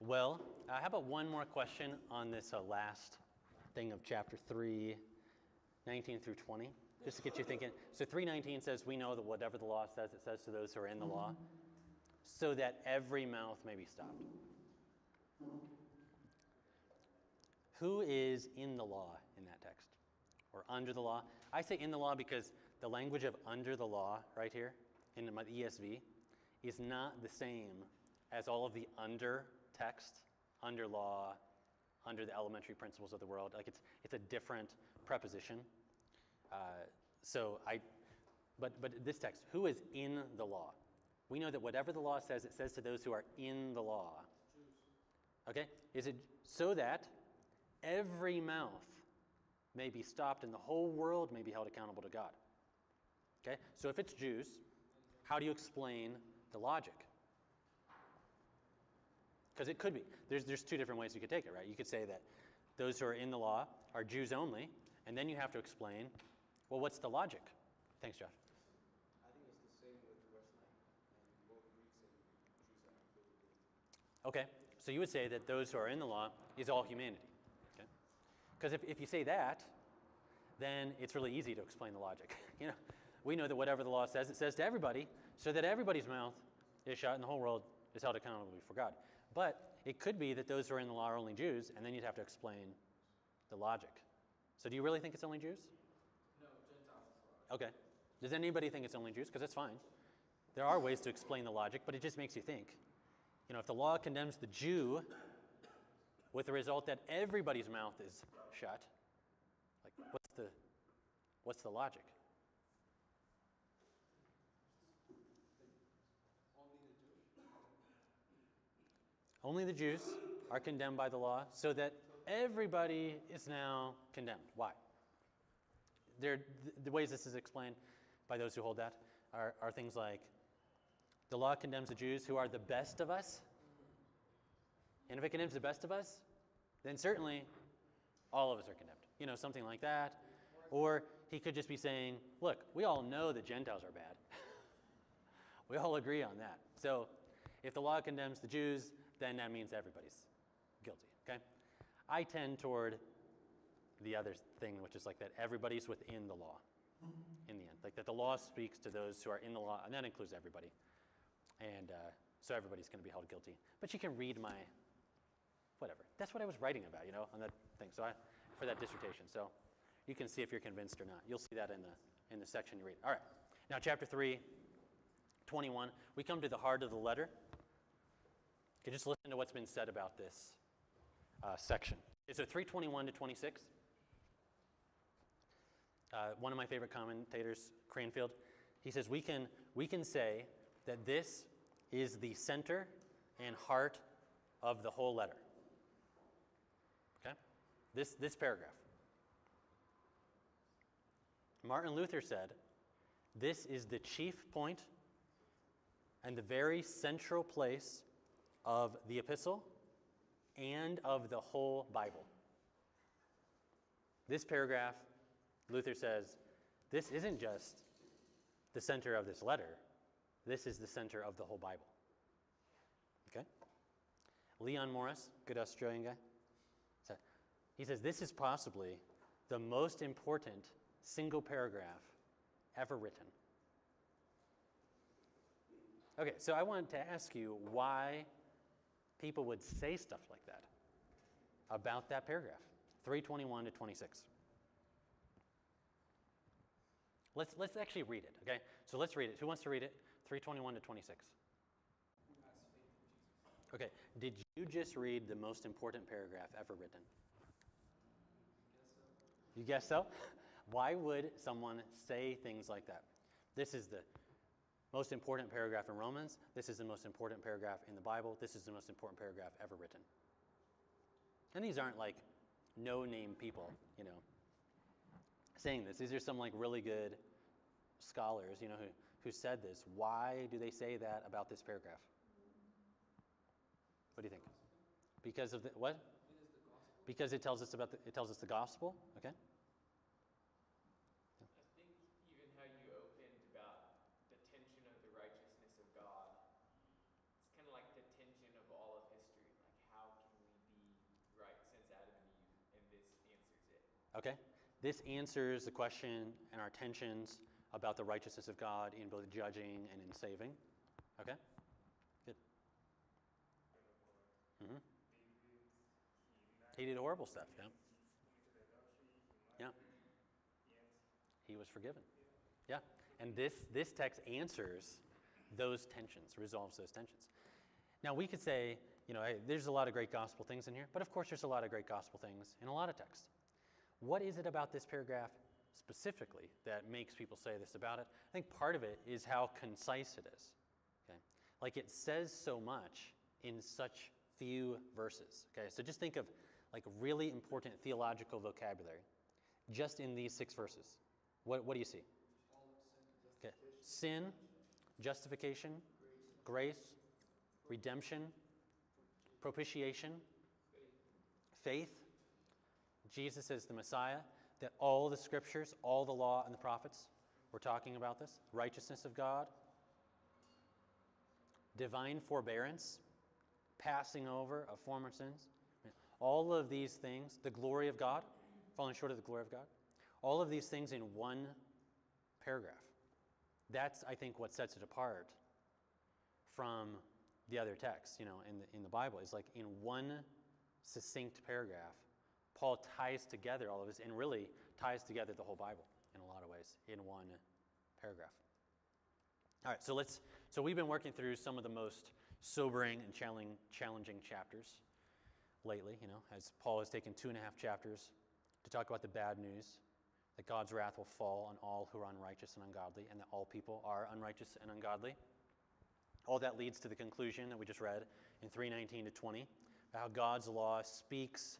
Well, uh, how about one more question on this uh, last thing of chapter 3, 19 through 20, just to get you thinking. So 319 says, We know that whatever the law says, it says to those who are in the law, so that every mouth may be stopped. Who is in the law in that text? Or under the law? I say in the law because the language of under the law, right here in my ESV, is not the same as all of the under text, under law, under the elementary principles of the world. Like it's, it's a different preposition. Uh, so I, but, but this text, who is in the law? We know that whatever the law says, it says to those who are in the law. Okay? Is it so that every mouth may be stopped and the whole world may be held accountable to God? Okay? So if it's Jews, how do you explain the logic? Because it could be. There's, there's two different ways you could take it, right? You could say that those who are in the law are Jews only, and then you have to explain, well, what's the logic? Thanks, Josh. I think it's the same with verse 9. And both Greeks and Jews are. Okay, so you would say that those who are in the law is all humanity. Okay? Because if, if you say that, then it's really easy to explain the logic. you know, we know that whatever the law says, it says to everybody, so that everybody's mouth is shut and the whole world is held accountable before God. But it could be that those who are in the law are only Jews, and then you'd have to explain the logic. So do you really think it's only Jews? No, Gentiles. Okay. Does anybody think it's only Jews? Because that's fine. There are ways to explain the logic, but it just makes you think. You know, if the law condemns the Jew with the result that everybody's mouth is shut, like what's the what's the logic? Only the Jewish. Only the Jews are condemned by the law, so that everybody is now condemned. Why? There, the, the ways this is explained by those who hold that are, are things like the law condemns the Jews who are the best of us. And if it condemns the best of us, then certainly all of us are condemned. You know, something like that. Or he could just be saying, look, we all know that Gentiles are bad. we all agree on that. So if the law condemns the Jews, then that means everybody's guilty. Okay? I tend toward the other thing, which is like that everybody's within the law in the end. Like that the law speaks to those who are in the law, and that includes everybody. And uh, so everybody's going to be held guilty. But you can read my, whatever. That's what I was writing about, you know, on that thing. So I, for that dissertation. So you can see if you're convinced or not. You'll see that in the, in the section you read. All right. Now, chapter 3, 21. We come to the heart of the letter. Okay, just listen to what's been said about this uh, section. Is it 321 to 26? Uh, one of my favorite commentators, Cranfield, he says we can, we can say that this is the center and heart of the whole letter. Okay? This, this paragraph. Martin Luther said, This is the chief point and the very central place of the epistle and of the whole Bible. This paragraph, Luther says, this isn't just the center of this letter, this is the center of the whole Bible. Okay? Leon Morris, good Australian guy, he says this is possibly the most important single paragraph ever written. Okay, so I wanted to ask you why people would say stuff like that about that paragraph 321 to 26. Let's, let's actually read it, okay? So let's read it. Who wants to read it? 321 to 26. Who has faith in Jesus? Okay, did you just read the most important paragraph ever written? You guess so? Why would someone say things like that? This is the most important paragraph in Romans. This is the most important paragraph in the Bible. This is the most important paragraph ever written. And these aren't like no name people, you know, saying this. These are some like really good scholars, you know, who, who said this. Why do they say that about this paragraph? What do you think? Because of the what? It is the gospel. Because it tells us about the, it tells us the gospel, okay? I think even how you opened about the tension of the righteousness of God, it's kind of like the tension of all of history. Like, Okay? This answers the question and our tensions about the righteousness of God in both judging and in saving. Okay? Good. hmm He did horrible stuff, yeah. Yeah. He was forgiven. Yeah. And this, this text answers those tensions, resolves those tensions. Now, we could say, you know, hey, there's a lot of great gospel things in here, but of course, there's a lot of great gospel things in a lot of texts. What is it about this paragraph specifically that makes people say this about it? I think part of it is how concise it is. Okay? Like it says so much in such few verses. Okay, so just think of like really important theological vocabulary just in these six verses. What, what do you see? Okay. Sin, justification, grace, redemption, propitiation, faith. Jesus is the Messiah, that all the scriptures, all the law and the prophets were talking about this. Righteousness of God, divine forbearance, passing over of former sins. All of these things, the glory of God, falling short of the glory of God, all of these things in one paragraph. That's, I think, what sets it apart from the other texts, you know, in the, in the Bible. Is like in one succinct paragraph, Paul ties together all of this and really ties together the whole Bible in a lot of ways in one paragraph. All right, so let's. So we've been working through some of the most sobering and challenging, challenging chapters lately. You know, as Paul has taken two and a half chapters to talk about the bad news that God's wrath will fall on all who are unrighteous and ungodly, and that all people are unrighteous and ungodly. All that leads to the conclusion that we just read in 319 to 20 about how God's law speaks,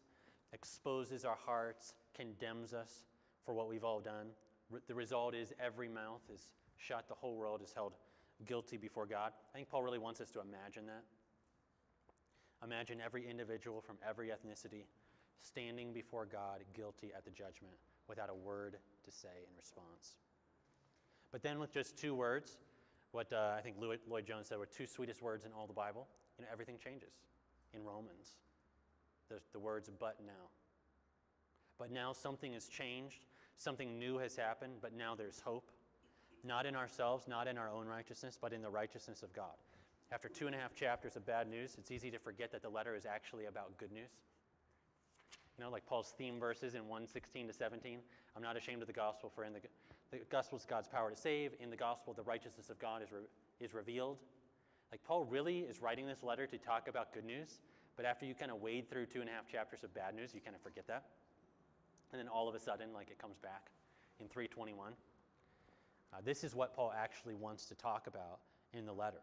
exposes our hearts, condemns us for what we've all done. The result is every mouth is shut, the whole world is held guilty before God. I think Paul really wants us to imagine that. Imagine every individual from every ethnicity standing before God guilty at the judgment without a word to say in response. But then, with just two words, what uh, I think Lloyd, Lloyd Jones said were two sweetest words in all the Bible, you know, everything changes. In Romans, the, the words, but now. But now something has changed, something new has happened, but now there's hope. Not in ourselves, not in our own righteousness, but in the righteousness of God. After two and a half chapters of bad news, it's easy to forget that the letter is actually about good news. You know, like Paul's theme verses in 116 to 17. I'm not ashamed of the gospel, for in the, the gospel is God's power to save. In the gospel, the righteousness of God is, re, is revealed. Like Paul really is writing this letter to talk about good news, but after you kind of wade through two and a half chapters of bad news, you kind of forget that. And then all of a sudden, like it comes back in 321. Uh, this is what Paul actually wants to talk about in the letter.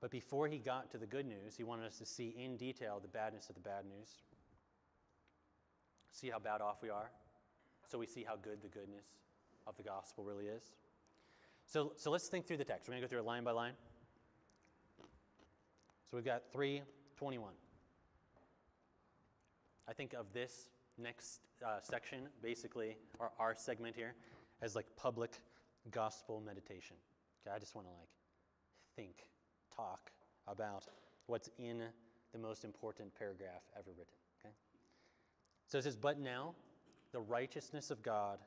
But before he got to the good news, he wanted us to see in detail the badness of the bad news. See how bad off we are, so we see how good the goodness of the gospel really is. So, so let's think through the text. We're going to go through it line by line. So we've got 321. I think of this next uh, section, basically, or our segment here, as like public gospel meditation. Okay, I just want to like think, talk about what's in the most important paragraph ever written. Okay? So it says, But now the righteousness of God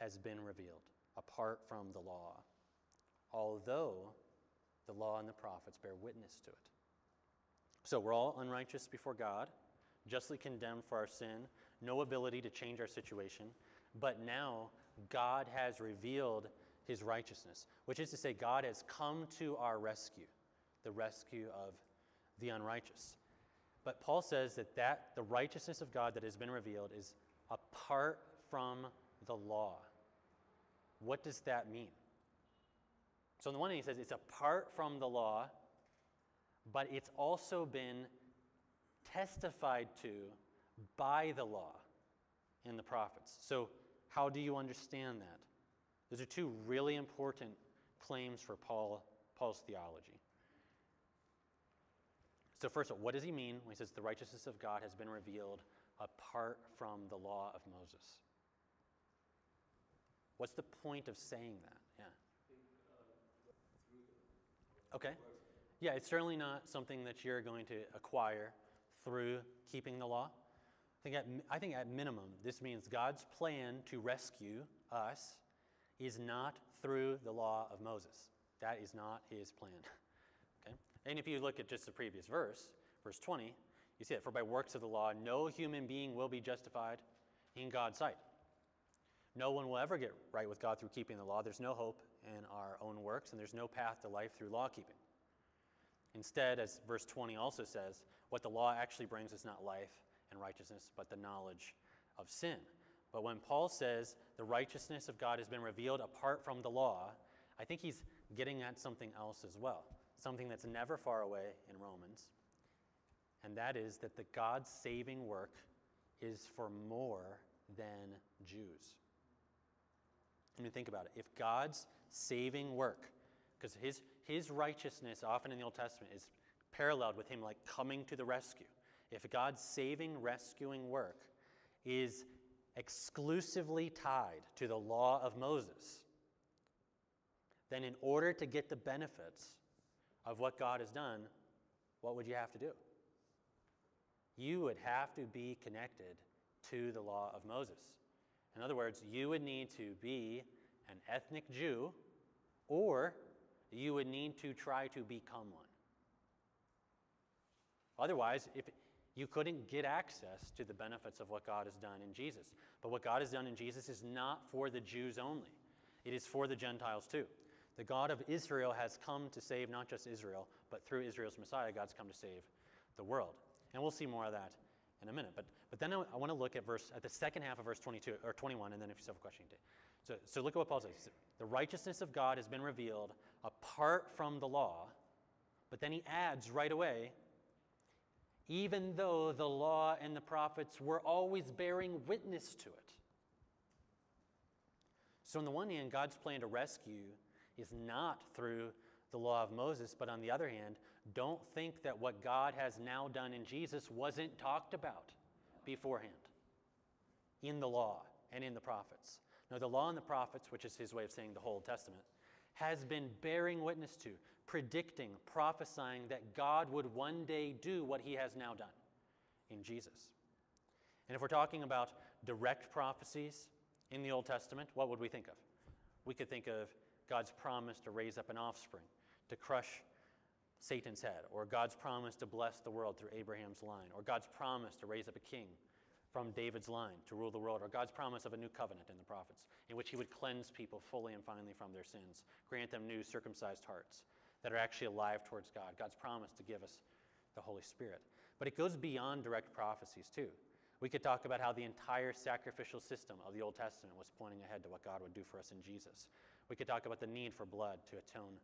has been revealed apart from the law, although the law and the prophets bear witness to it. So we're all unrighteous before God, justly condemned for our sin, no ability to change our situation, but now God has revealed his righteousness, which is to say, God has come to our rescue, the rescue of the unrighteous. But Paul says that, that the righteousness of God that has been revealed is apart from the law. What does that mean? So, on the one hand, he says it's apart from the law, but it's also been testified to by the law in the prophets. So, how do you understand that? Those are two really important claims for Paul, Paul's theology. So, first of all, what does he mean when he says the righteousness of God has been revealed apart from the law of Moses? What's the point of saying that? Yeah. Okay. Yeah, it's certainly not something that you're going to acquire through keeping the law. think at, I think at minimum, this means God's plan to rescue us is not through the law of Moses. That is not his plan. Okay? And if you look at just the previous verse, verse 20, you see that For by works of the law, no human being will be justified in God's sight. No one will ever get right with God through keeping the law. There's no hope in our own works, and there's no path to life through law keeping. Instead, as verse 20 also says, what the law actually brings is not life and righteousness, but the knowledge of sin. But when Paul says the righteousness of God has been revealed apart from the law, I think he's getting at something else as well, something that's never far away in Romans, and that is that the God's saving work is for more than Jews. I mean, think about it. If God's saving work, because his, his righteousness often in the Old Testament is paralleled with him like coming to the rescue. If God's saving, rescuing work is exclusively tied to the law of Moses, then in order to get the benefits of what God has done, what would you have to do? You would have to be connected to the law of Moses. In other words, you would need to be an ethnic Jew, or you would need to try to become one. Otherwise, if you couldn't get access to the benefits of what God has done in Jesus. But what God has done in Jesus is not for the Jews only. It is for the Gentiles too. The God of Israel has come to save not just Israel, but through Israel's Messiah, God's come to save the world. And we'll see more of that in a minute. But, but then I, I want to look at verse at the second half of verse 22 or 21, and then if you have a question, you. So, so look at what Paul says. He The righteousness of God has been revealed apart from the law, but then he adds right away, even though the law and the prophets were always bearing witness to it. So, on the one hand, God's plan to rescue is not through the law of Moses, but on the other hand, don't think that what God has now done in Jesus wasn't talked about beforehand in the law and in the prophets. No, the law and the prophets, which is his way of saying the whole Testament, has been bearing witness to, predicting, prophesying that God would one day do what he has now done in Jesus. And if we're talking about direct prophecies in the Old Testament, what would we think of? We could think of God's promise to raise up an offspring, to crush Satan's head, or God's promise to bless the world through Abraham's line, or God's promise to raise up a king from David's line to rule the world, or God's promise of a new covenant in the prophets, in which he would cleanse people fully and finally from their sins, grant them new circumcised hearts that are actually alive towards God, God's promise to give us the Holy Spirit. But it goes beyond direct prophecies, too. We could talk about how the entire sacrificial system of the Old Testament was pointing ahead to what God would do for us in Jesus. We could talk about the need for blood to atone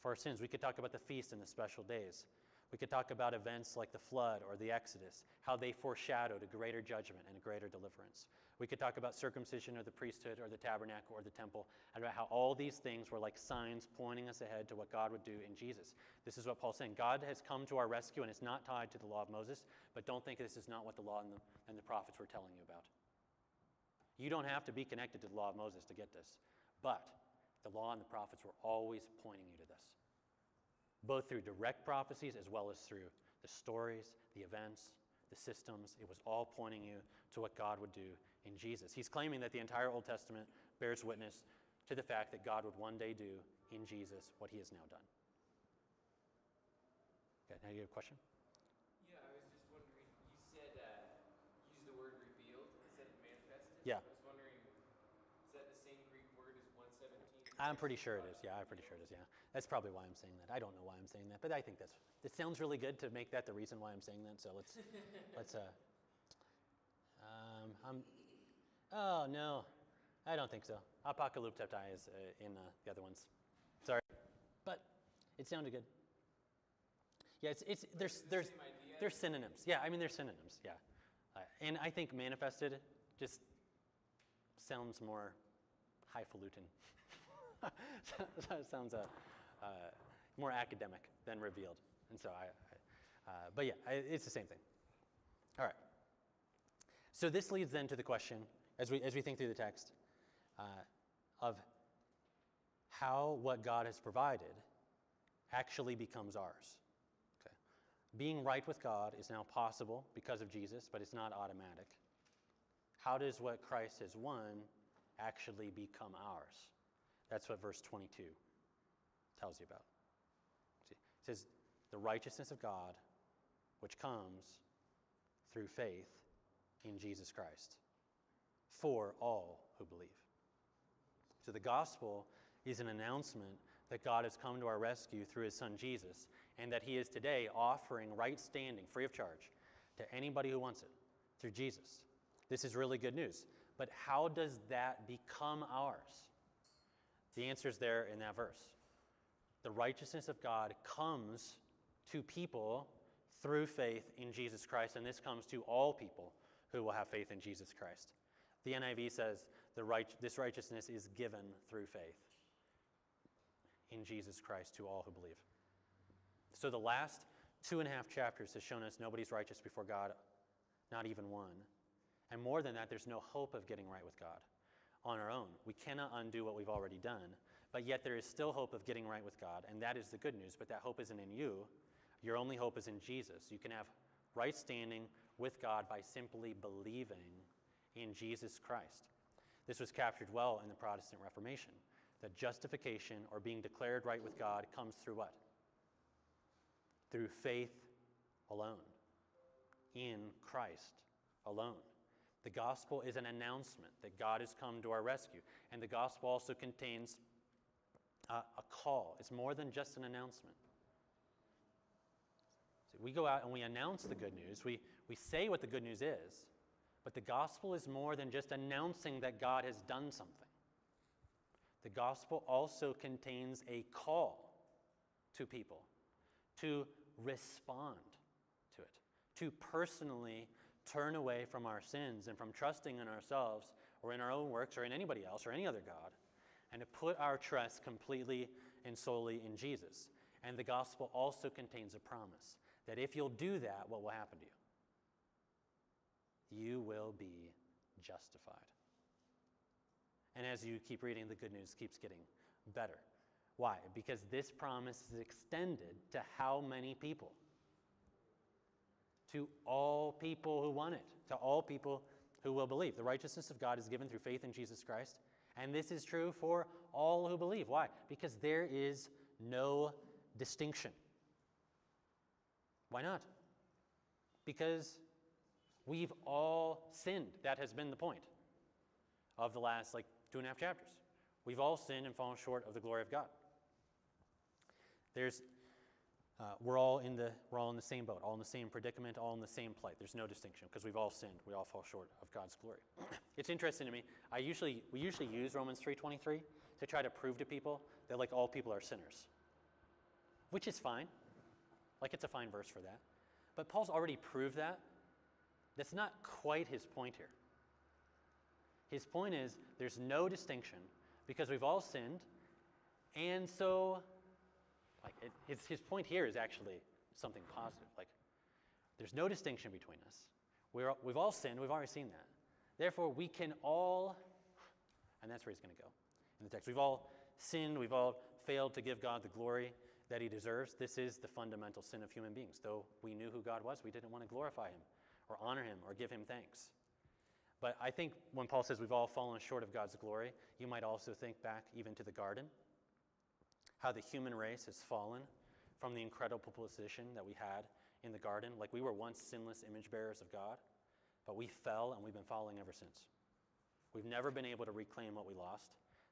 for our sins. We could talk about the feast and the special days. We could talk about events like the flood or the Exodus, how they foreshadowed a greater judgment and a greater deliverance. We could talk about circumcision or the priesthood or the tabernacle or the temple, and about how all these things were like signs pointing us ahead to what God would do in Jesus. This is what Paul's saying. God has come to our rescue, and it's not tied to the law of Moses, but don't think this is not what the law and the, and the prophets were telling you about. You don't have to be connected to the law of Moses to get this, but the law and the prophets were always pointing you to this, both through direct prophecies as well as through the stories, the events, the systems. It was all pointing you to what God would do in Jesus. He's claiming that the entire Old Testament bears witness to the fact that God would one day do in Jesus what he has now done. Okay, now you have a question? Yeah, I was just wondering, you said, uh, use the word revealed instead of manifested? Yeah. I was wondering, is that the same Greek word as one seventeen? I'm pretty sure it is. Yeah, I'm pretty sure it is. Yeah. That's probably why I'm saying that. I don't know why I'm saying that, but I think that's it sounds really good to make that the reason why I'm saying that. So let's let's uh um I'm Oh, no. I don't think so. Apokalyptetai is uh, in uh, the other ones. Sorry. But it sounded good. Yeah, it's, it's there's there's there's synonyms. Yeah, I mean there's synonyms. Yeah. Uh, and I think manifested just sounds more highfalutin. sounds uh, uh, more academic than revealed. And so I, I uh, but yeah, I, it's the same thing. All right. So this leads then to the question, as we, as we think through the text, uh, of how what God has provided actually becomes ours. Okay. Being right with God is now possible because of Jesus, but it's not automatic. How does what Christ has won actually become ours? That's what verse 22 tells you about. See, it says, the righteousness of God, which comes through faith in Jesus Christ for all who believe. So the gospel is an announcement that God has come to our rescue through his son Jesus, and that he is today offering right standing, free of charge, to anybody who wants it through Jesus. This is really good news. But how does that become ours? The answer is there in that verse. The righteousness of God comes to people through faith in Jesus Christ, and this comes to all people who will have faith in Jesus Christ. The NIV says the right, this righteousness is given through faith in Jesus Christ to all who believe. So the last two and a half chapters has shown us nobody's righteous before God, not even one. And more than that, there's no hope of getting right with God on our own. We cannot undo what we've already done, but yet there is still hope of getting right with God, and that is the good news, but that hope isn't in you. Your only hope is in Jesus. You can have right standing with God by simply believing in Jesus Christ. This was captured well in the Protestant Reformation that justification or being declared right with God comes through what? Through faith alone, in Christ alone. The gospel is an announcement that God has come to our rescue. And the gospel also contains a, a call, it's more than just an announcement. So we go out and we announce the good news, we, we say what the good news is, but the gospel is more than just announcing that God has done something. The gospel also contains a call to people to respond to it, to personally turn away from our sins and from trusting in ourselves or in our own works or in anybody else or any other God, and to put our trust completely and solely in Jesus. And the gospel also contains a promise that if you'll do that, what will happen to you? You will be justified. And as you keep reading, the good news keeps getting better. Why? Because this promise is extended to how many people? To all people who want it, to all people who will believe. The righteousness of God is given through faith in Jesus Christ, and this is true for all who believe. Why? Because there is no distinction. Why not? Because we've all sinned. That has been the point of the last like two and a half chapters. We've all sinned and fallen short of the glory of God. There's, uh, we're all in the we're all in the same boat, all in the same predicament, all in the same plight. There's no distinction because we've all sinned. We all fall short of God's glory. it's interesting to me. I usually we usually use Romans 3:23 to try to prove to people that like all people are sinners, which is fine. Like it's a fine verse for that. But Paul's already proved that. That's not quite his point here. His point is there's no distinction because we've all sinned, and so, like, it, his, his point here is actually something positive. Like, there's no distinction between us. We're, we've all sinned, we've already seen that. Therefore, we can all, and that's where he's going to go in the text. We've all sinned, we've all failed to give God the glory that he deserves. This is the fundamental sin of human beings. Though we knew who God was, we didn't want to glorify him or honor him or give him thanks. But I think when Paul says we've all fallen short of God's glory, you might also think back even to the garden, how the human race has fallen from the incredible position that we had in the garden. Like we were once sinless image bearers of God, but we fell and we've been falling ever since. We've never been able to reclaim what we lost.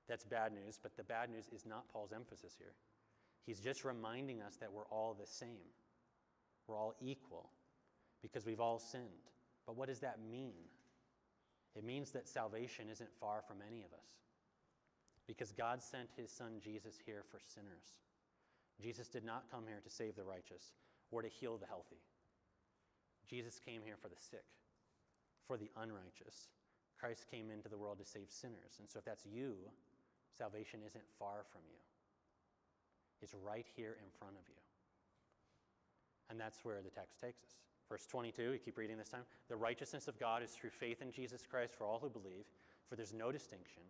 That's bad news, but the bad news is not Paul's emphasis here. He's just reminding us that we're all the same. We're all equal because we've all sinned. But what does that mean? It means that salvation isn't far from any of us because God sent his son Jesus here for sinners. Jesus did not come here to save the righteous or to heal the healthy. Jesus came here for the sick, for the unrighteous. Christ came into the world to save sinners. And so if that's you, salvation isn't far from you. It's right here in front of you. And that's where the text takes us. Verse 22, you keep reading this time. The righteousness of God is through faith in Jesus Christ for all who believe, for there's no distinction.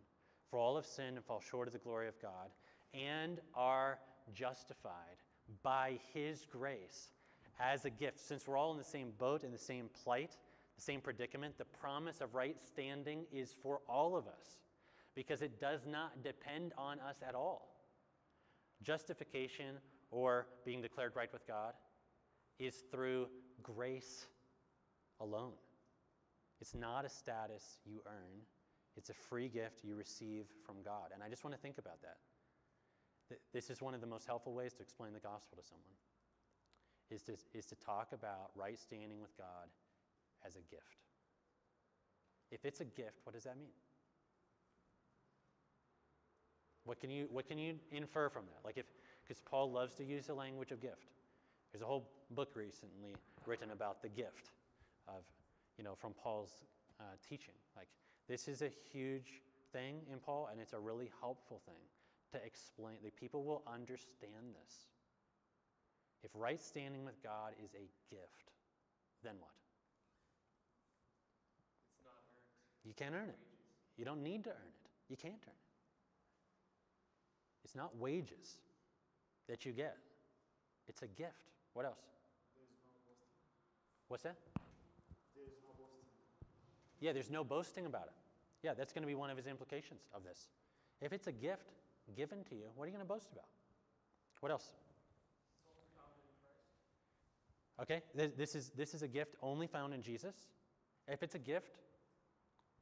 For all have sinned and fall short of the glory of God, and are justified by his grace as a gift. Since we're all in the same boat, in the same plight, the same predicament. The promise of right standing is for all of us because it does not depend on us at all. Justification or being declared right with God is through grace alone. It's not a status you earn, it's a free gift you receive from God. And I just want to think about that. This is one of the most helpful ways to explain the gospel to someone. Is to, is to talk about right standing with God as a gift. If it's a gift, what does that mean? What can you, what can you infer from that? Like if, because Paul loves to use the language of gift. There's a whole book recently written about the gift of, you know, from Paul's uh, teaching. Like this is a huge thing in Paul, and it's a really helpful thing to explain. The people will understand this. If right standing with God is a gift, then what? It's not earned. You can't earn it. You don't need to earn it. You can't earn it. It's not wages that you get, it's a gift. What else? What's that? Yeah, there's no boasting about it. Yeah, that's going to be one of his implications of this. If it's a gift given to you, what are you going to boast about? What else? Okay, this, is, this is a gift only found in Jesus. If it's a gift,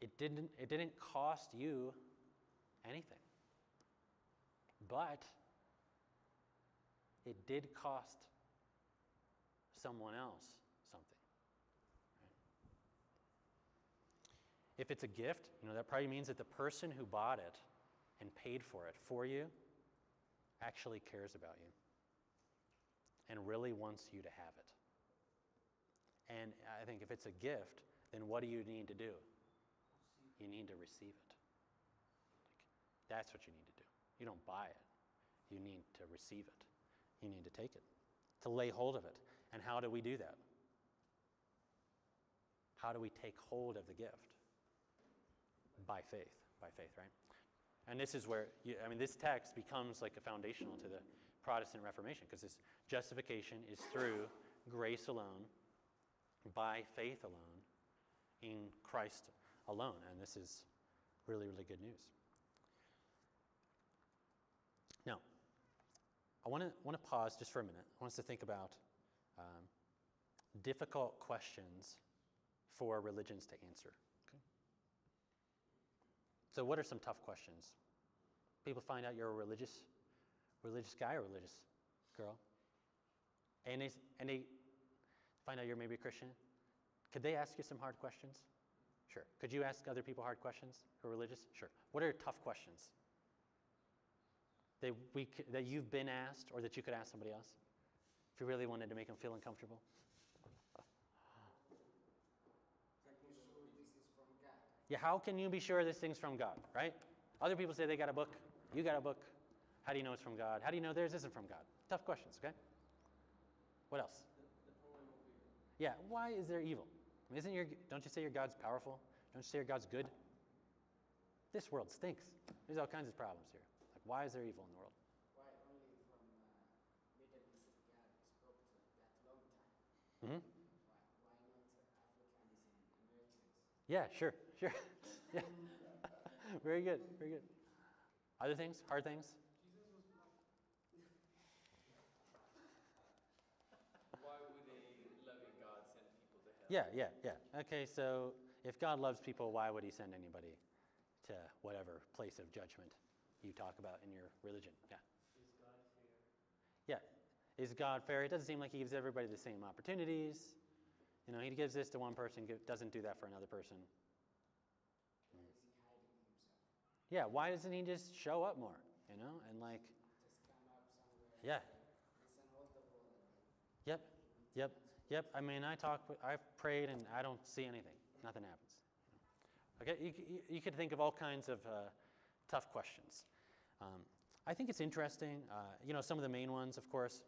it didn't, it didn't cost you anything. But it did cost someone else something. If it's a gift, you know, that probably means that the person who bought it and paid for it for you actually cares about you and really wants you to have it. And I think if it's a gift, then what do you need to do? You need to receive it. Like, that's what you need to do. You don't buy it, you need to receive it. You need to take it, to lay hold of it. And how do we do that? How do we take hold of the gift? By faith, by faith, right? And this is where, you, I mean, this text becomes like a foundational to the Protestant Reformation because this justification is through grace alone, by faith alone, in Christ alone. And this is really, really good news. Now, I want to want to pause just for a minute. I want us to think about um, difficult questions for religions to answer. So, what are some tough questions? People find out you're a religious, religious guy or religious girl, and they and they find out you're maybe a Christian. Could they ask you some hard questions? Sure. Could you ask other people hard questions who are religious? Sure. What are tough questions? that, we, that you've been asked or that you could ask somebody else if you really wanted to make them feel uncomfortable? How can you be sure this thing's from God, right? Other people say they got a book. You got a book. How do you know it's from God? How do you know theirs isn't from God? Tough questions, okay? What else? Yeah, why is there evil? Isn't your, don't you say your God's powerful? Don't you say your God's good? This world stinks. There's all kinds of problems here. Like, why is there evil in the world? Why only from uh, Middle East God spoke to that long time? hmm Why, why not Africans and Americans? Yeah, sure, sure. yeah. very good, very good. Other things? Hard things? Why would a loving God send people to hell? Yeah, yeah, yeah. Okay, so if God loves people, why would he send anybody to whatever place of judgment you talk about in your religion? Yeah. Is God fair? Yeah. Is God fair? It doesn't seem like he gives everybody the same opportunities. You know, he gives this to one person, doesn't do that for another person. Why is he hiding himself? Yeah, why doesn't he just show up more? You know, and like, yeah. Yep, yep, yep. I mean, I talk, I've prayed and I don't see anything. Nothing happens. Okay, you, you could think of all kinds of uh, tough questions. Um, I think it's interesting. Uh, you know, some of the main ones, of course,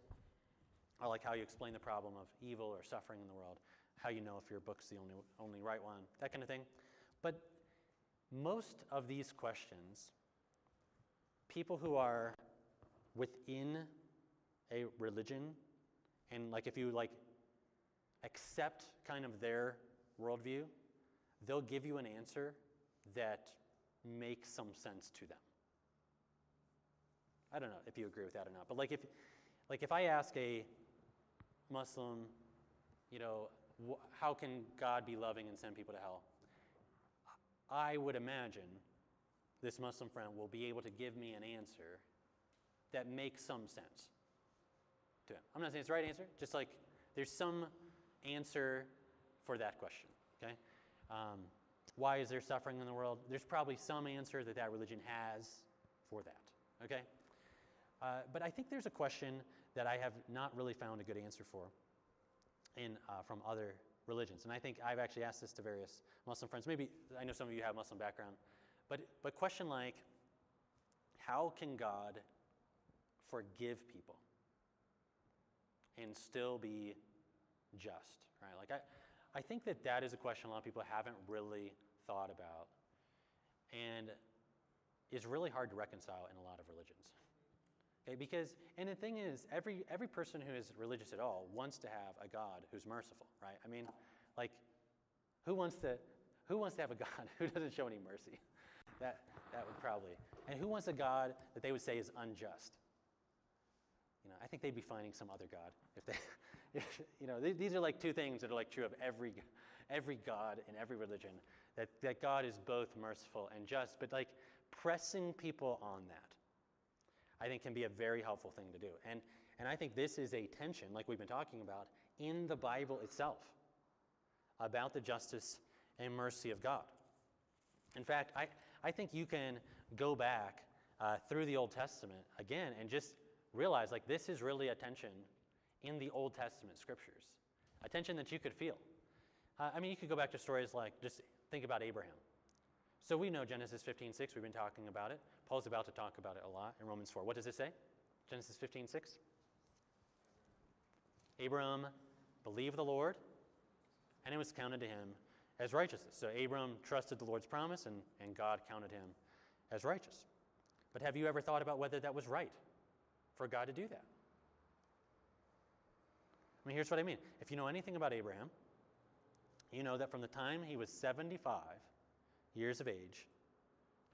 are like how you explain the problem of evil or suffering in the world, how you know if your book's the only, only right one, that kind of thing. But most of these questions, people who are within a religion and like if you like accept kind of their worldview, they'll give you an answer that makes some sense to them. I don't know if you agree with that or not, but like if, like if I ask a Muslim, you know, how can God be loving and send people to hell? I would imagine this Muslim friend will be able to give me an answer that makes some sense to him. I'm not saying it's the right answer, just like there's some answer for that question, okay? Um, why is there suffering in the world? There's probably some answer that that religion has for that, okay? Uh, but I think there's a question that I have not really found a good answer for in, uh, from other religions. And I think I've actually asked this to various Muslim friends. Maybe I know some of you have Muslim background. But, but question like, how can God forgive people and still be just, right? Like I, I think that that is a question a lot of people haven't really thought about and is really hard to reconcile in a lot of religions. Okay, because, and the thing is, every, every person who is religious at all wants to have a God who's merciful, right? I mean, like, who wants to, who wants to have a God who doesn't show any mercy? That, that would probably, and who wants a God that they would say is unjust? You know, I think they'd be finding some other God if they, if, you know, th- these are like two things that are like true of every, every God in every religion. That, that God is both merciful and just, but like pressing people on that I think can be a very helpful thing to do. And, and I think this is a tension, like we've been talking about, in the Bible itself about the justice and mercy of God. In fact, I, I think you can go back uh, through the Old Testament again and just realize like this is really a tension in the Old Testament scriptures, a tension that you could feel. Uh, I mean, you could go back to stories like just think about Abraham. So we know Genesis 15:6. We've been talking about it. Paul's about to talk about it a lot in Romans 4. What does it say? Genesis 15:6. Abram believed the Lord, and it was counted to him as righteousness. So Abram trusted the Lord's promise, and, and God counted him as righteous. But have you ever thought about whether that was right for God to do that? I mean, here's what I mean. If you know anything about Abraham, you know that from the time he was 75 years of age,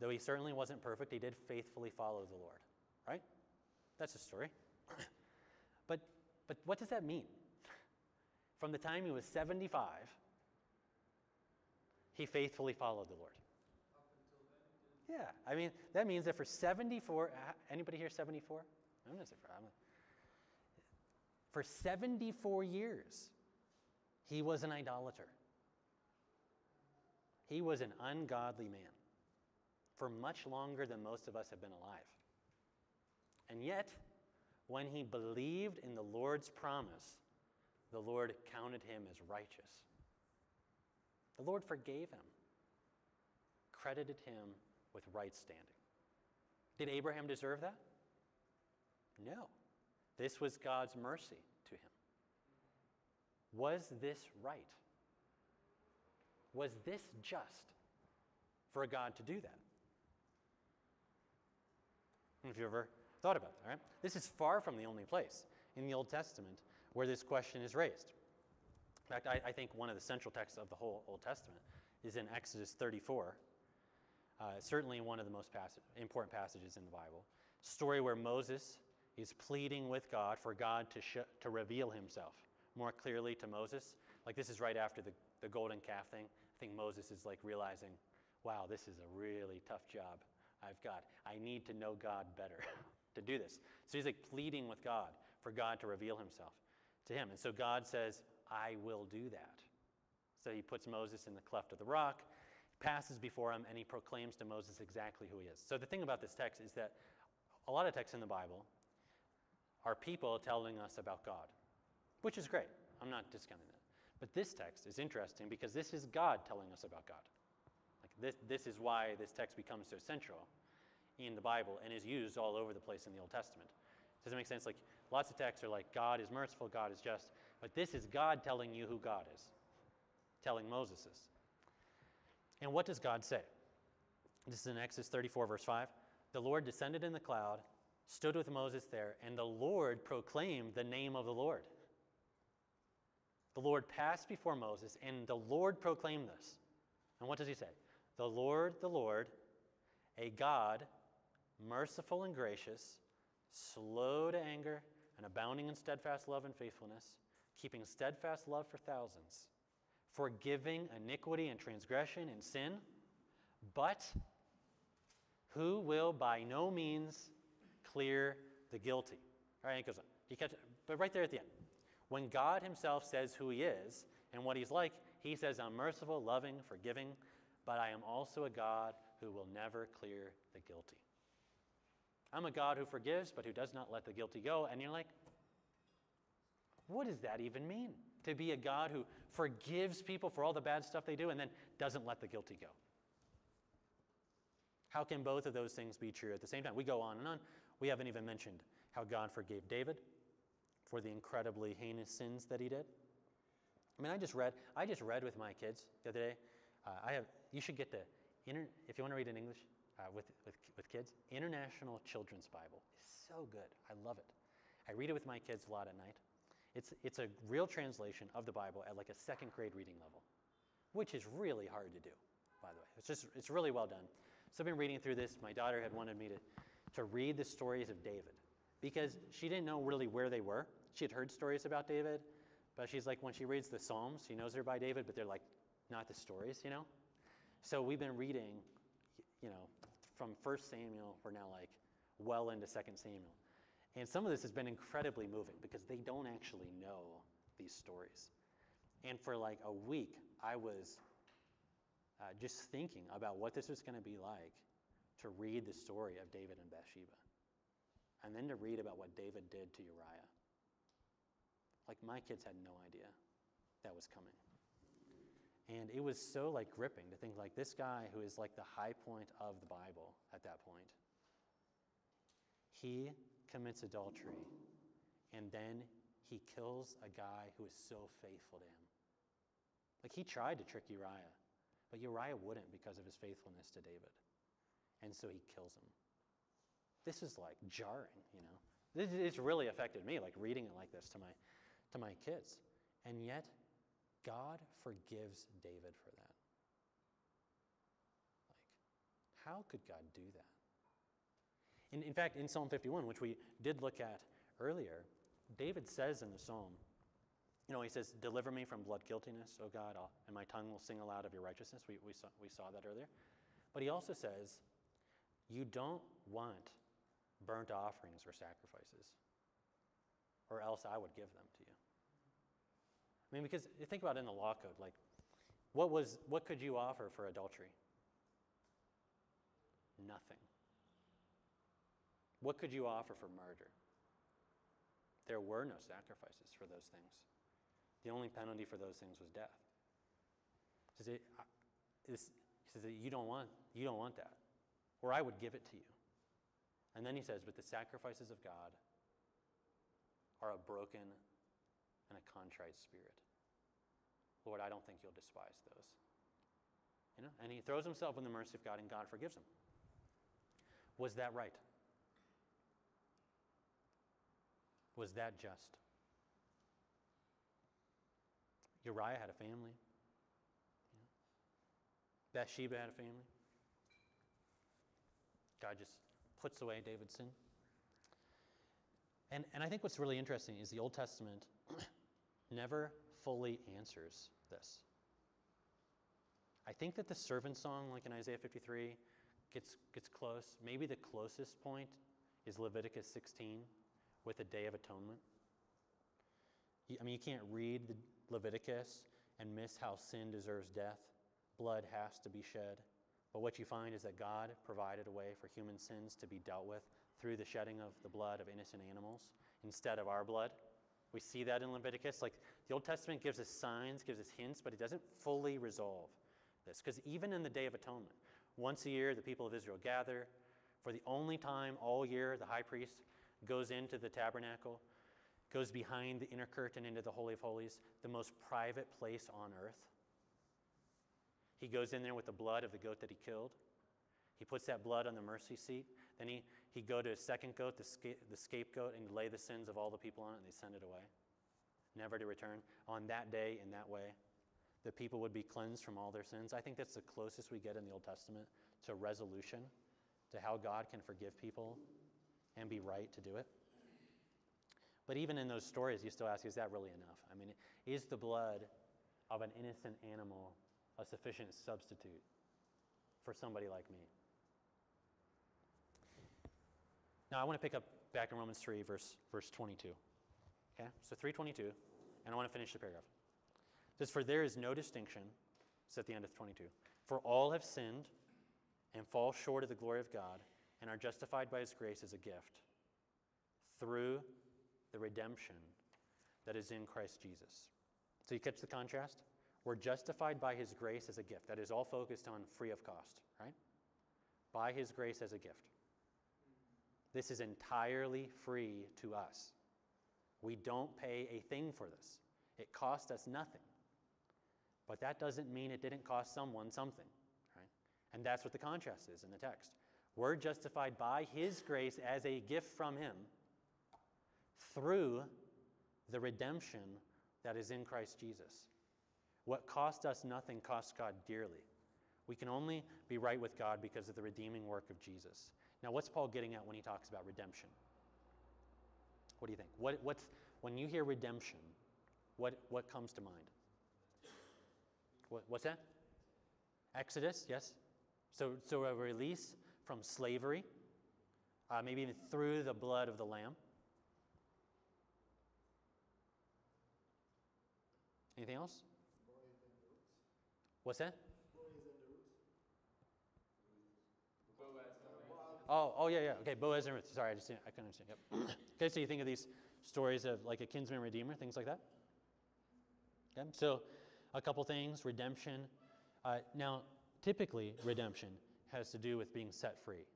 though he certainly wasn't perfect, he did faithfully follow the Lord, right? That's a story. but, but what does that mean? From the time he was 75, he faithfully followed the Lord. Yeah, I mean, that means that for 74, uh, anybody here 74? I'm say for, I'm, for 74 years, he was an idolater. He was an ungodly man for much longer than most of us have been alive. And yet, when he believed in the Lord's promise, the Lord counted him as righteous. The Lord forgave him, credited him with right standing. Did Abraham deserve that? No. This was God's mercy to him. Was this right? Was this just for God to do that? If you ever thought about that, right? This is far from the only place in the Old Testament where this question is raised. In fact, I, I think one of the central texts of the whole Old Testament is in Exodus 34. Uh, certainly one of the most important passages in the Bible. Story where Moses is pleading with God for God to, sh- to reveal himself more clearly to Moses. Like this is right after the, the golden calf thing. Think Moses is like realizing, wow, this is a really tough job I've got. I need to know God better to do this. So he's like pleading with God for God to reveal himself to him. And so God says, I will do that. So he puts Moses in the cleft of the rock, passes before him, and he proclaims to Moses exactly who he is. So the thing about this text is that a lot of texts in the Bible are people telling us about God, which is great. I'm not discounting that. But this text is interesting because this is God telling us about God. Like this, this is why this text becomes so central in the Bible and is used all over the place in the Old Testament. Does it make sense? Like lots of texts are like God is merciful, God is just, but this is God telling you who God is, telling Moses is. And what does God say? This is in Exodus 34, verse 5. The Lord descended in the cloud, stood with Moses there, and the Lord proclaimed the name of the Lord. The Lord passed before Moses, and the Lord proclaimed this. And what does he say? The Lord, the Lord, a God, merciful and gracious, slow to anger, and abounding in steadfast love and faithfulness, keeping steadfast love for thousands, forgiving iniquity and transgression and sin, but who will by no means clear the guilty. All right, it goes on. You catch it? But right there at the end, when God Himself says who He is and what He's like, He says, I'm merciful, loving, forgiving, but I am also a God who will never clear the guilty. I'm a God who forgives, but who does not let the guilty go. And you're like, what does that even mean? To be a God who forgives people for all the bad stuff they do and then doesn't let the guilty go. How can both of those things be true at the same time? We go on and on. We haven't even mentioned how God forgave David for the incredibly heinous sins that he did. I mean, I just read. I just read with my kids the other day. Uh, I have. You should get the inter, if you want to read in English uh, with, with with kids. International Children's Bible is so good. I love it. I read it with my kids a lot at night. It's it's a real translation of the Bible at like a second grade reading level, which is really hard to do. By the way, it's just it's really well done. So I've been reading through this. My daughter had wanted me to to read the stories of David because she didn't know really where they were. She had heard stories about David, but she's like, when she reads the Psalms, she knows they're by David, but they're like not the stories, you know? So we've been reading, you know, from 1 Samuel, we're now like well into 2 Samuel. And some of this has been incredibly moving because they don't actually know these stories. And for like a week, I was uh, just thinking about what this was going to be like to read the story of David and Bathsheba and then to read about what David did to Uriah. Like my kids had no idea that was coming. And it was so like gripping to think like this guy who is like the high point of the Bible at that point. He commits adultery and then he kills a guy who is so faithful to him. Like he tried to trick Uriah, but Uriah wouldn't because of his faithfulness to David. And so he kills him. This is like jarring, you know. This, it's really affected me, like reading it like this to my, to my kids. And yet, God forgives David for that. Like, how could God do that? In, in fact, in Psalm 51, which we did look at earlier, David says in the psalm, you know, he says, Deliver me from blood guiltiness, O God, I'll, and my tongue will sing aloud of your righteousness. We, we, saw, we saw that earlier. But he also says, You don't want burnt offerings or sacrifices, or else I would give them to you. I mean, because think about it in the law code, like, what was what could you offer for adultery? Nothing. What could you offer for murder? There were no sacrifices for those things. The only penalty for those things was death. He says, he says you don't want you don't want that, or I would give it to you. And then he says, But the sacrifices of God are a broken and a contrite spirit. Lord, I don't think you'll despise those. You know? And he throws himself in the mercy of God, and God forgives him. Was that right? Was that just? Uriah had a family. Bathsheba had a family. God just puts away David's sin. And, and I think what's really interesting is the Old Testament never fully answers this. I think that the servant song, like in Isaiah 53, gets, gets close. Maybe the closest point is Leviticus 16 with the Day of Atonement. I mean, you can't read the Leviticus and miss how sin deserves death. Blood has to be shed. But what you find is that God provided a way for human sins to be dealt with through the shedding of the blood of innocent animals instead of our blood. We see that in Leviticus. Like the Old Testament gives us signs, gives us hints, but it doesn't fully resolve this. Because even in the Day of Atonement, once a year the people of Israel gather. For the only time all year, the high priest goes into the tabernacle, goes behind the inner curtain into the Holy of Holies, the most private place on earth. He goes in there with the blood of the goat that he killed. He puts that blood on the mercy seat. Then he, he go to a second goat, the, sca- the scapegoat, and lay the sins of all the people on it, and they send it away. never to return. On that day, in that way, the people would be cleansed from all their sins. I think that's the closest we get in the Old Testament to resolution, to how God can forgive people and be right to do it. But even in those stories, you still ask, is that really enough? I mean, is the blood of an innocent animal a sufficient substitute for somebody like me? Now, I want to pick up back in Romans 3, verse, verse 22. Okay? So 322, and I want to finish the paragraph. It says, For there is no distinction, it's at the end of 22. For all have sinned and fall short of the glory of God and are justified by his grace as a gift through the redemption that is in Christ Jesus. So you catch the contrast? We're justified by his grace as a gift. That is all focused on free of cost, right? By his grace as a gift. This is entirely free to us. We don't pay a thing for this. It cost us nothing. But that doesn't mean it didn't cost someone something, right? And that's what the contrast is in the text. We're justified by his grace as a gift from him through the redemption that is in Christ Jesus. What cost us nothing cost God dearly. We can only be right with God because of the redeeming work of Jesus. Now, what's Paul getting at when he talks about redemption? What do you think? What, what's, when you hear redemption, what, what comes to mind? What, what's that? Exodus, yes? So, so a release from slavery, uh, maybe even through the blood of the Lamb. Anything else? What's that? Oh, oh yeah, yeah. Okay, Boaz and Ruth. Sorry, I just didn't, I couldn't understand. Yep. okay, so you think of these stories of like a kinsman redeemer, things like that. Okay, so a couple things: redemption. Uh, now, typically, redemption has to do with being set free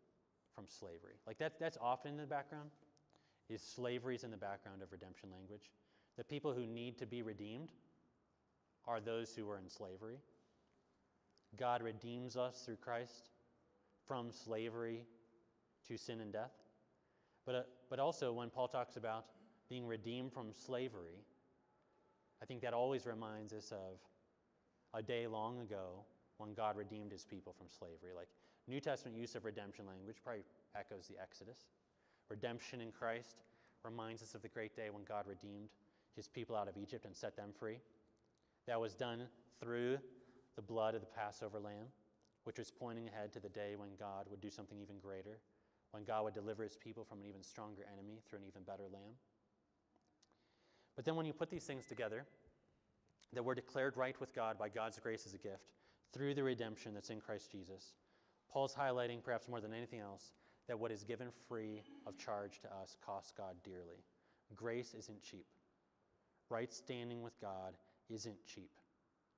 from slavery. Like that, that's often in the background. Is slavery is in the background of redemption language. The people who need to be redeemed are those who are in slavery. God redeems us through Christ from slavery to sin and death. But, uh, but also, when Paul talks about being redeemed from slavery, I think that always reminds us of a day long ago when God redeemed his people from slavery. Like New Testament use of redemption language probably echoes the Exodus. Redemption in Christ reminds us of the great day when God redeemed his people out of Egypt and set them free. That was done through the blood of the Passover lamb, which was pointing ahead to the day when God would do something even greater, when God would deliver his people from an even stronger enemy through an even better lamb. But then when you put these things together, that we're declared right with God by God's grace as a gift through the redemption that's in Christ Jesus, Paul's highlighting, perhaps more than anything else, that what is given free of charge to us costs God dearly. Grace isn't cheap. Right standing with God isn't cheap.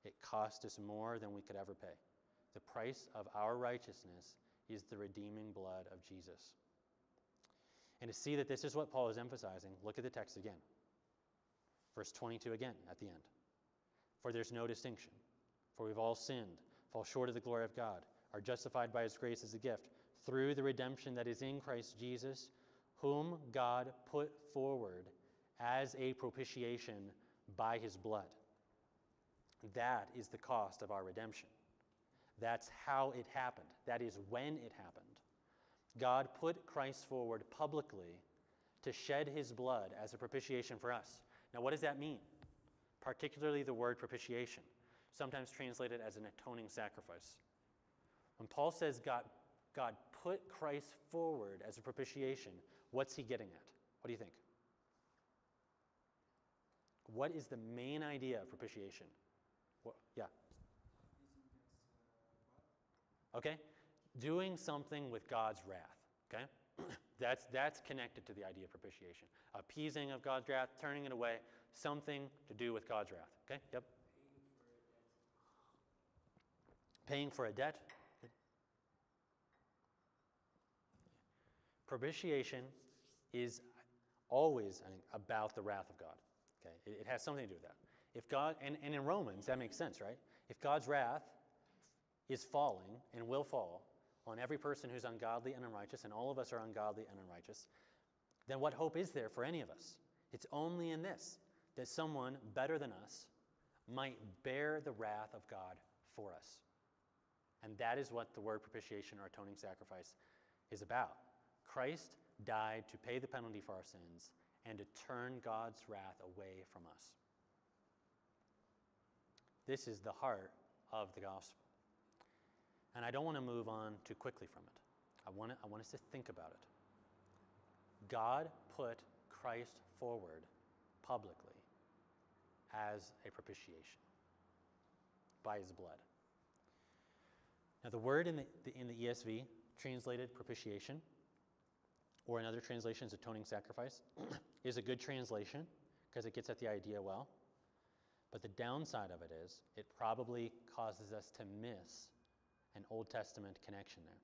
It cost us more than we could ever pay. The price of our righteousness is the redeeming blood of Jesus. And to see that this is what Paul is emphasizing, look at the text again. Verse 22 again at the end. For there's no distinction, for we've all sinned, fall short of the glory of God, are justified by his grace as a gift, through the redemption that is in Christ Jesus, whom God put forward as a propitiation by his blood. That is the cost of our redemption. That's how it happened. That is when it happened. God put Christ forward publicly to shed his blood as a propitiation for us. Now, what does that mean? Particularly the word propitiation, sometimes translated as an atoning sacrifice. When Paul says God, God put Christ forward as a propitiation, what's he getting at? What do you think? What is the main idea of propitiation? What, yeah. Okay? Doing something with God's wrath. Okay? that's, that's connected to the idea of propitiation. Appeasing of God's wrath, turning it away, something to do with God's wrath. Okay? Yep. Paying for a debt. Propitiation is always about the wrath of God. Okay? It, it has something to do with that. If God, and, and in Romans, that makes sense, right? If God's wrath is falling and will fall on every person who's ungodly and unrighteous, and all of us are ungodly and unrighteous, then what hope is there for any of us? It's only in this that someone better than us might bear the wrath of God for us. And that is what the word propitiation or atoning sacrifice is about. Christ died to pay the penalty for our sins and to turn God's wrath away from us. This is the heart of the gospel. And I don't want to move on too quickly from it. I want, to, I want us to think about it. God put Christ forward publicly as a propitiation by his blood. Now, the word in the, the, in the ESV translated propitiation, or in other translations, atoning sacrifice, is a good translation because it gets at the idea well. But the downside of it is it probably causes us to miss an Old Testament connection there.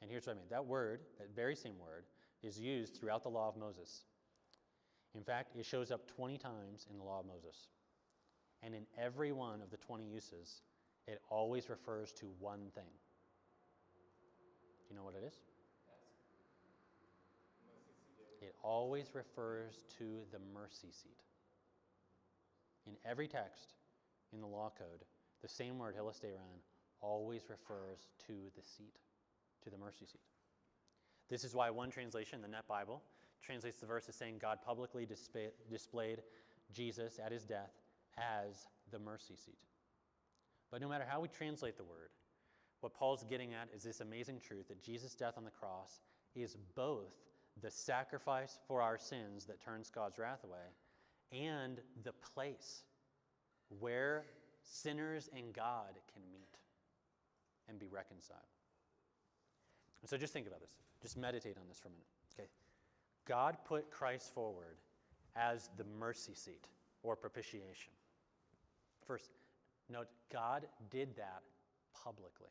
And here's what I mean that word, that very same word, is used throughout the law of Moses. In fact, it shows up 20 times in the law of Moses. And in every one of the 20 uses, it always refers to one thing. Do you know what it is? It always refers to the mercy seat. In every text in the law code, the same word, hilasterion, always refers to the seat, to the mercy seat. This is why one translation, the NET Bible, translates the verse as saying God publicly displayed Jesus at his death as the mercy seat. But no matter how we translate the word, what Paul's getting at is this amazing truth that Jesus' death on the cross is both the sacrifice for our sins that turns God's wrath away and the place where sinners and God can meet and be reconciled. And so just think about this. Just meditate on this for a minute. Okay. God put Christ forward as the mercy seat or propitiation. First, note God did that publicly.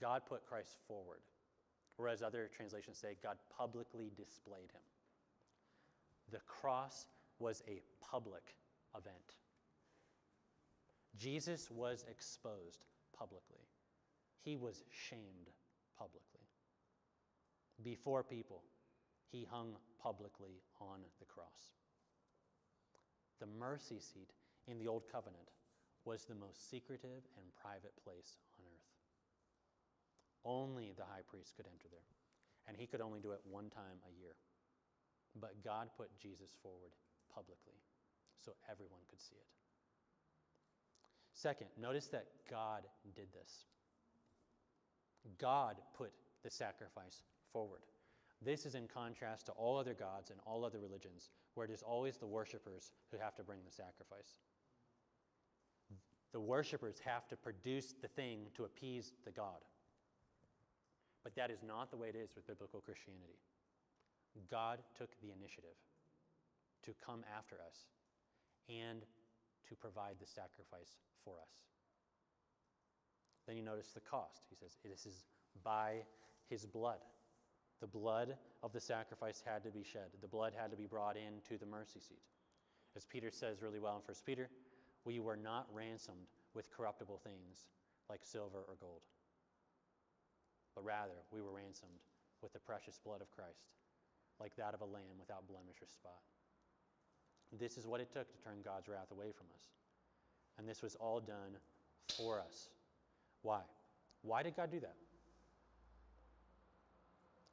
God put Christ forward. Whereas other translations say God publicly displayed him. The cross was a public event. Jesus was exposed publicly, he was shamed publicly. Before people, he hung publicly on the cross. The mercy seat in the Old Covenant was the most secretive and private place on earth. Only the high priest could enter there, and he could only do it one time a year. But God put Jesus forward publicly so everyone could see it. Second, notice that God did this. God put the sacrifice forward. This is in contrast to all other gods and all other religions, where it is always the worshippers who have to bring the sacrifice. The worshippers have to produce the thing to appease the God. But that is not the way it is with biblical Christianity. God took the initiative to come after us and to provide the sacrifice for us. Then you notice the cost. He says, This is by his blood. The blood of the sacrifice had to be shed, the blood had to be brought in to the mercy seat. As Peter says really well in 1 Peter, we were not ransomed with corruptible things like silver or gold, but rather we were ransomed with the precious blood of Christ, like that of a lamb without blemish or spot. This is what it took to turn God's wrath away from us. And this was all done for us. Why? Why did God do that?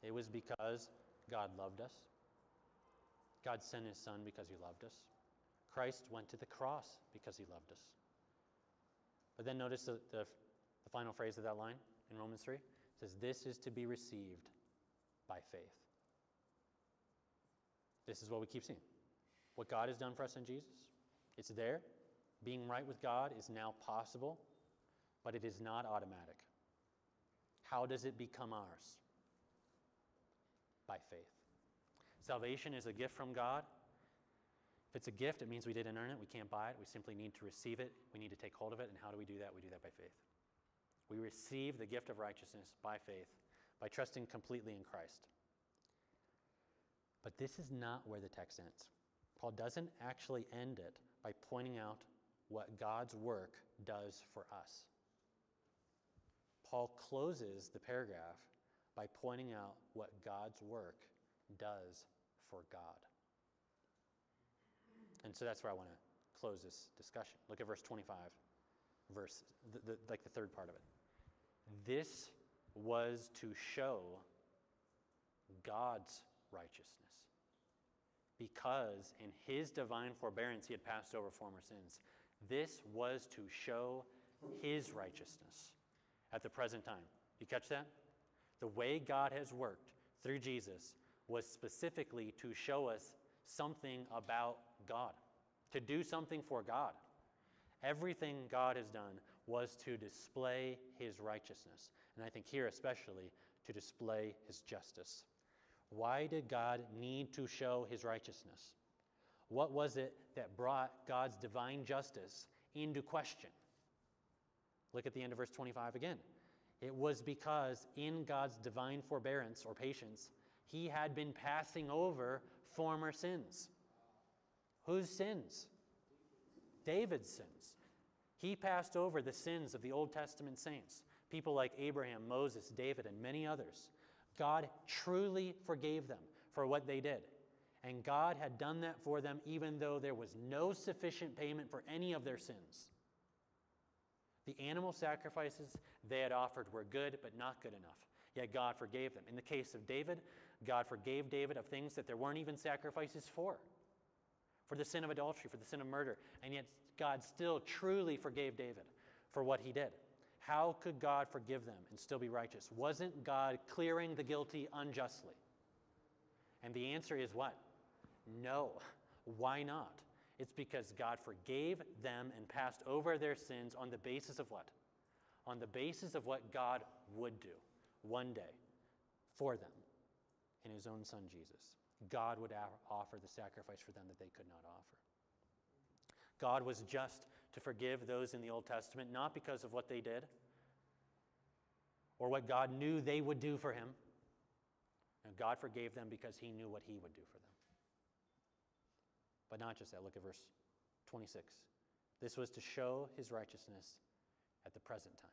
It was because God loved us. God sent his son because he loved us. Christ went to the cross because he loved us. But then notice the, the, the final phrase of that line in Romans 3 it says, This is to be received by faith. This is what we keep seeing. What God has done for us in Jesus, it's there. Being right with God is now possible, but it is not automatic. How does it become ours? By faith. Salvation is a gift from God. If it's a gift, it means we didn't earn it. We can't buy it. We simply need to receive it. We need to take hold of it. And how do we do that? We do that by faith. We receive the gift of righteousness by faith, by trusting completely in Christ. But this is not where the text ends. Paul doesn't actually end it by pointing out what God's work does for us. Paul closes the paragraph by pointing out what God's work does for God. And so that's where I want to close this discussion. Look at verse 25, verse, the, the, like the third part of it. This was to show God's righteousness. Because in his divine forbearance he had passed over former sins. This was to show his righteousness at the present time. You catch that? The way God has worked through Jesus was specifically to show us something about God, to do something for God. Everything God has done was to display his righteousness. And I think here, especially, to display his justice. Why did God need to show his righteousness? What was it that brought God's divine justice into question? Look at the end of verse 25 again. It was because in God's divine forbearance or patience, he had been passing over former sins. Whose sins? David's sins. He passed over the sins of the Old Testament saints, people like Abraham, Moses, David, and many others. God truly forgave them for what they did. And God had done that for them even though there was no sufficient payment for any of their sins. The animal sacrifices they had offered were good, but not good enough. Yet God forgave them. In the case of David, God forgave David of things that there weren't even sacrifices for for the sin of adultery, for the sin of murder. And yet God still truly forgave David for what he did. How could God forgive them and still be righteous? Wasn't God clearing the guilty unjustly? And the answer is what? No. Why not? It's because God forgave them and passed over their sins on the basis of what? On the basis of what God would do one day for them in his own son Jesus. God would offer the sacrifice for them that they could not offer. God was just to forgive those in the Old Testament, not because of what they did or what God knew they would do for him. And God forgave them because he knew what he would do for them. But not just that. Look at verse 26. This was to show his righteousness at the present time,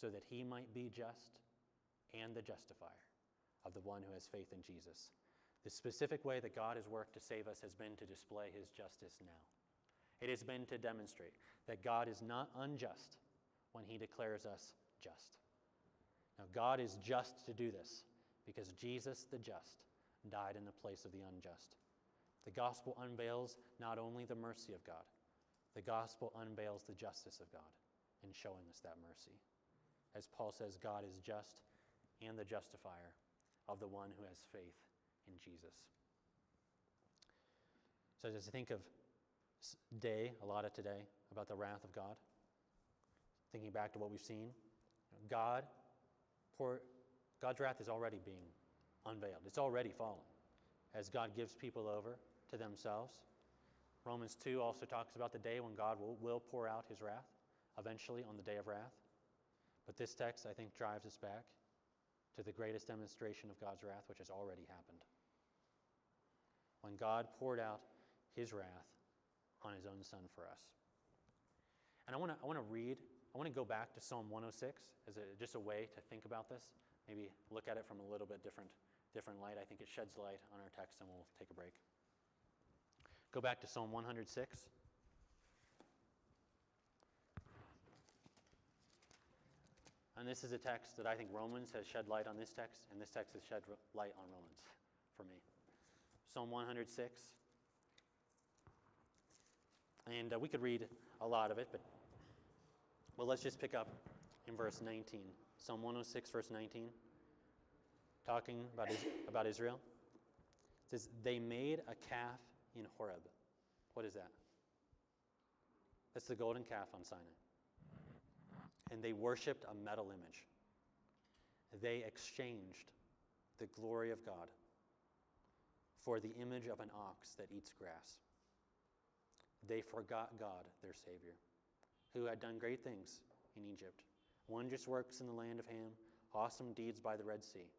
so that he might be just and the justifier of the one who has faith in Jesus. The specific way that God has worked to save us has been to display his justice now. It has been to demonstrate that God is not unjust when he declares us just. Now, God is just to do this because Jesus, the just, died in the place of the unjust. The gospel unveils not only the mercy of God, the gospel unveils the justice of God in showing us that mercy. As Paul says, God is just and the justifier of the one who has faith in Jesus. So, as I think of day, a lot of today, about the wrath of God, thinking back to what we've seen, God, pour, God's wrath is already being unveiled. It's already fallen as God gives people over to themselves. Romans 2 also talks about the day when God will, will pour out his wrath, eventually on the day of wrath. But this text, I think, drives us back to the greatest demonstration of God's wrath, which has already happened. When God poured out his wrath on his own son for us. And I want to I wanna read, I want to go back to Psalm 106 as a, just a way to think about this, maybe look at it from a little bit different, different light. I think it sheds light on our text, and we'll take a break. Go back to Psalm 106. And this is a text that I think Romans has shed light on this text, and this text has shed light on Romans for me. Psalm 106. And uh, we could read a lot of it, but well, let's just pick up in verse 19. Psalm 106, verse 19, talking about, about Israel. It says, They made a calf in Horeb. What is that? That's the golden calf on Sinai. And they worshiped a metal image. They exchanged the glory of God for the image of an ox that eats grass. They forgot God, their Savior, who had done great things in Egypt, wondrous works in the land of Ham, awesome deeds by the Red Sea.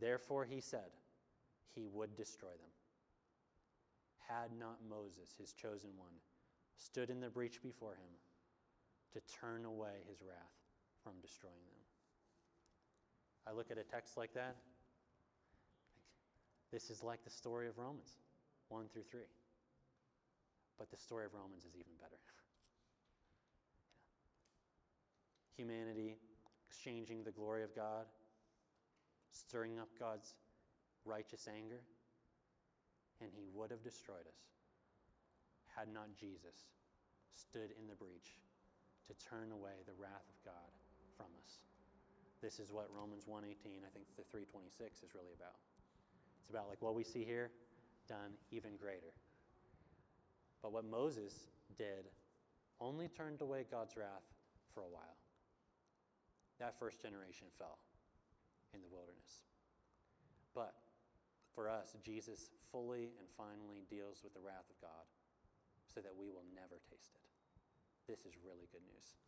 Therefore, he said he would destroy them. Had not Moses, his chosen one, stood in the breach before him to turn away his wrath from destroying them. I look at a text like that. This is like the story of Romans 1 through 3. But the story of Romans is even better. Humanity exchanging the glory of God, stirring up God's righteous anger, and he would have destroyed us had not Jesus stood in the breach to turn away the wrath of God from us. This is what Romans 1:18, I think the 326 is really about. It's about like what we see here done even greater. But what Moses did only turned away God's wrath for a while. That first generation fell in the wilderness. But for us, Jesus fully and finally deals with the wrath of God so that we will never taste it. This is really good news.